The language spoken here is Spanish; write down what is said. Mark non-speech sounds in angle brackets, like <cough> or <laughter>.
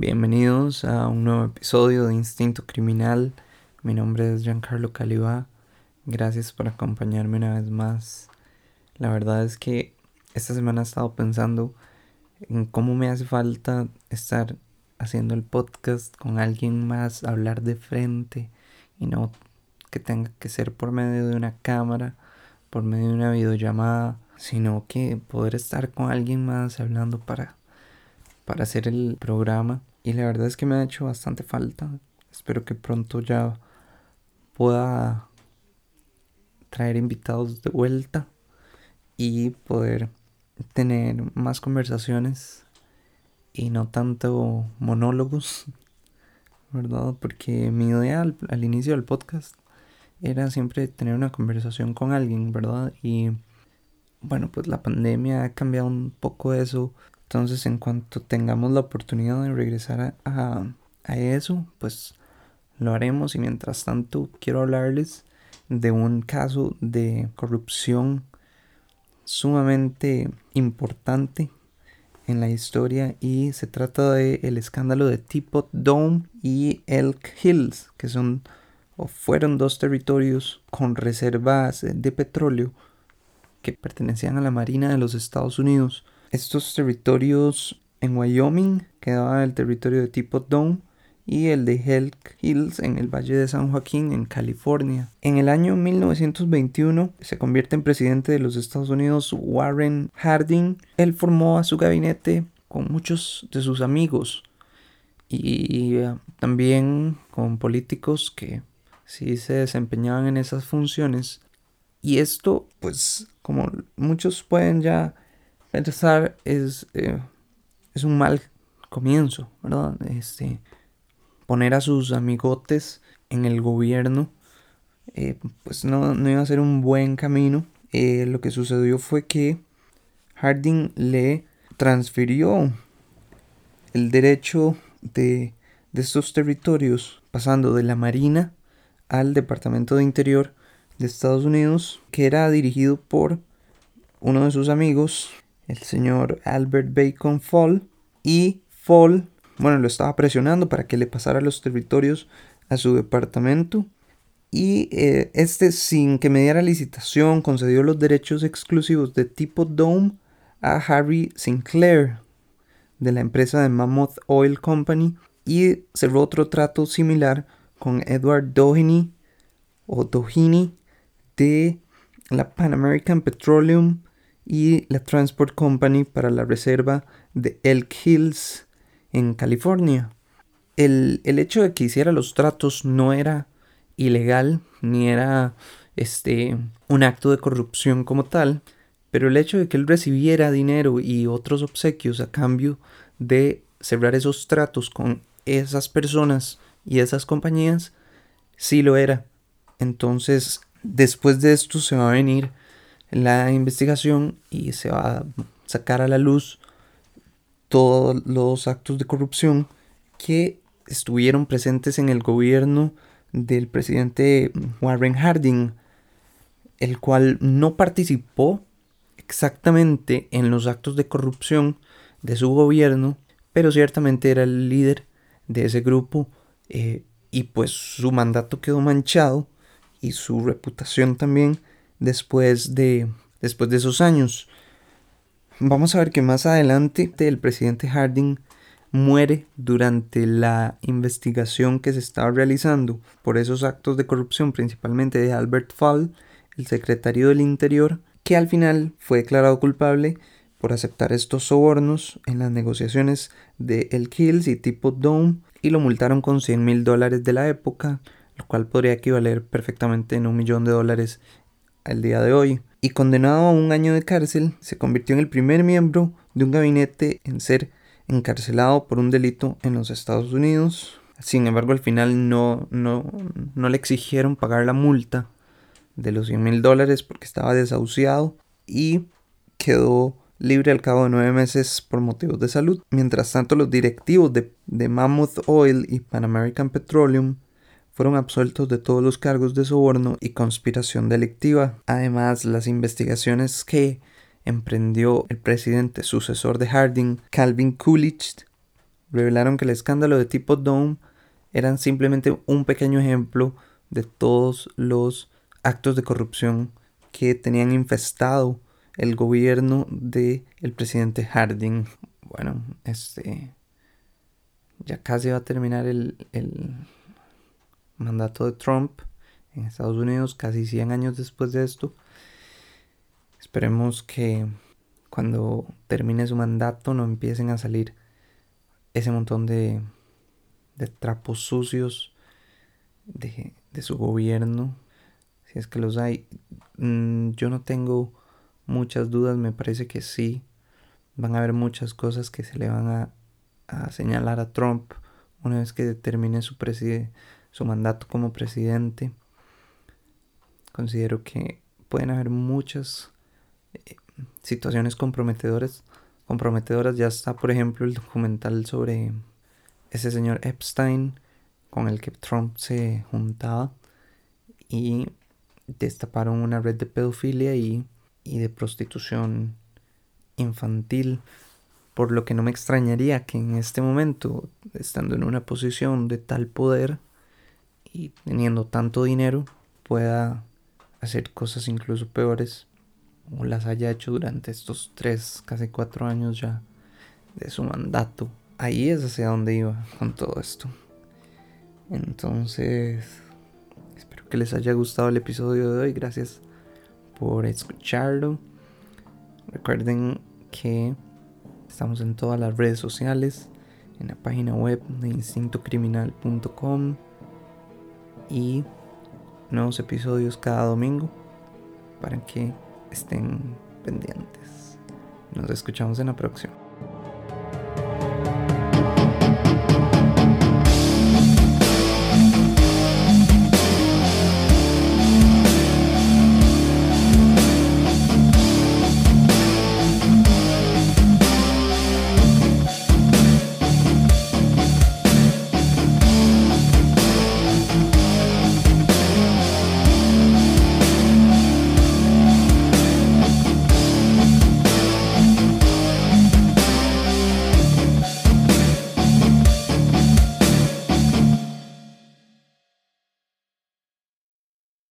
Bienvenidos a un nuevo episodio de Instinto Criminal. Mi nombre es Giancarlo Calibá. Gracias por acompañarme una vez más. La verdad es que esta semana he estado pensando en cómo me hace falta estar haciendo el podcast con alguien más, hablar de frente y no que tenga que ser por medio de una cámara, por medio de una videollamada, sino que poder estar con alguien más hablando para para hacer el programa y la verdad es que me ha hecho bastante falta. Espero que pronto ya pueda traer invitados de vuelta y poder tener más conversaciones y no tanto monólogos, <laughs> ¿verdad? Porque mi idea al, inicio del podcast era siempre tener una conversación con alguien, ¿verdad? Y bueno, pues la pandemia ha cambiado un poco eso. Entonces, en cuanto tengamos la oportunidad de regresar a, eso, pues lo haremos. Y mientras tanto, quiero hablarles de un caso de corrupción sumamente importante en la historia y se trata de el escándalo de Teapot Dome y Elk Hills, que son o fueron dos territorios con reservas de petróleo que pertenecían a la Marina de los Estados Unidos estos territorios en Wyoming quedaba el territorio de Teapot Dome y el de Elk Hills en el Valle de San Joaquín en California. En el año 1921 se convierte en presidente de los Estados Unidos Warren Harding. Él formó a su gabinete con muchos de sus amigos y uh, también con políticos que sí se desempeñaban en esas funciones. Y esto, pues, como muchos pueden ya Pensar es, eh, es un mal comienzo, ¿verdad? Este, poner a sus amigotes en el gobierno, eh, pues no, iba a ser un buen camino. Eh, lo que sucedió fue que Harding le transfirió el derecho de, de estos territorios, pasando de la Marina al Departamento de Interior de Estados Unidos, que era dirigido por uno de sus amigos, el señor Albert Bacon Fall. Y Fall, bueno, lo estaba presionando para que le pasara los territorios a su departamento. Y eh, este, sin que me diera licitación, concedió los derechos exclusivos de tipo Dome a Harry Sinclair, de la empresa de Mammoth Oil Company, y cerró otro trato similar con Edward Doheny o Doheny de la Pan American Petroleum y la Transport Company para la reserva de Elk Hills en California. El, hecho de que hiciera los tratos no era ilegal ni era este un acto de corrupción como tal, pero el hecho de que él recibiera dinero y otros obsequios a cambio de cerrar esos tratos con esas personas y esas compañías sí lo era. Entonces, después de esto se va a venir la investigación y se va a sacar a la luz todos los actos de corrupción que estuvieron presentes en el gobierno del presidente Warren Harding, el cual no participó exactamente en los actos de corrupción de su gobierno, pero ciertamente era el líder de ese grupo eh, y pues su mandato quedó manchado y su reputación también después de, después de esos años. Vamos a ver que más adelante el presidente Harding muere durante la investigación que se estaba realizando por esos actos de corrupción, principalmente de Albert Fall, el secretario del Interior, que al final fue declarado culpable por aceptar estos sobornos en las negociaciones de El Kills y Tipo Dome y lo multaron con 100 mil dólares de la época, lo cual podría equivaler perfectamente en un millón de dólares al día de hoy, y condenado a un año de cárcel, se convirtió en el primer miembro de un gabinete en ser encarcelado por un delito en los Estados Unidos. Sin embargo, al final no, no, no le exigieron pagar la multa de los 100 mil dólares porque estaba desahuciado y quedó libre al cabo de nueve meses por motivos de salud. Mientras tanto, los directivos de, de Mammoth Oil y Pan American Petroleum fueron absueltos de todos los cargos de soborno y conspiración delictiva. Además, las investigaciones que emprendió el presidente sucesor de Harding, Calvin Coolidge, revelaron que el escándalo de tipo Dome eran simplemente un pequeño ejemplo de todos los actos de corrupción que tenían infestado el gobierno del el presidente Harding. Bueno, este ya casi va a terminar el, el mandato de Trump en Estados Unidos, casi 100 años después de esto. Esperemos que cuando termine su mandato no empiecen a salir ese montón de, de trapos sucios de, de, su gobierno, si es que los hay. Mm, yo no tengo muchas dudas, me parece que sí. Van a haber muchas cosas que se le van a, a señalar a Trump una vez que termine su, su mandato como presidente. Considero que pueden haber muchas eh, situaciones comprometedoras. Comprometedoras ya está, por ejemplo, el documental sobre ese señor Epstein con el que Trump se juntaba y destaparon una red de pedofilia y, y de prostitución infantil por lo que no me extrañaría que en este momento, estando en una posición de tal poder y teniendo tanto dinero, pueda hacer cosas incluso peores o las haya hecho durante estos tres, casi cuatro años ya de su mandato. Ahí es hacia donde iba con todo esto. Entonces, espero que les haya gustado el episodio de hoy. Gracias por escucharlo. Recuerden que estamos en todas las redes sociales, en la página web de instintocriminal.com y nuevos episodios cada domingo para que estén pendientes. Nos escuchamos en la próxima.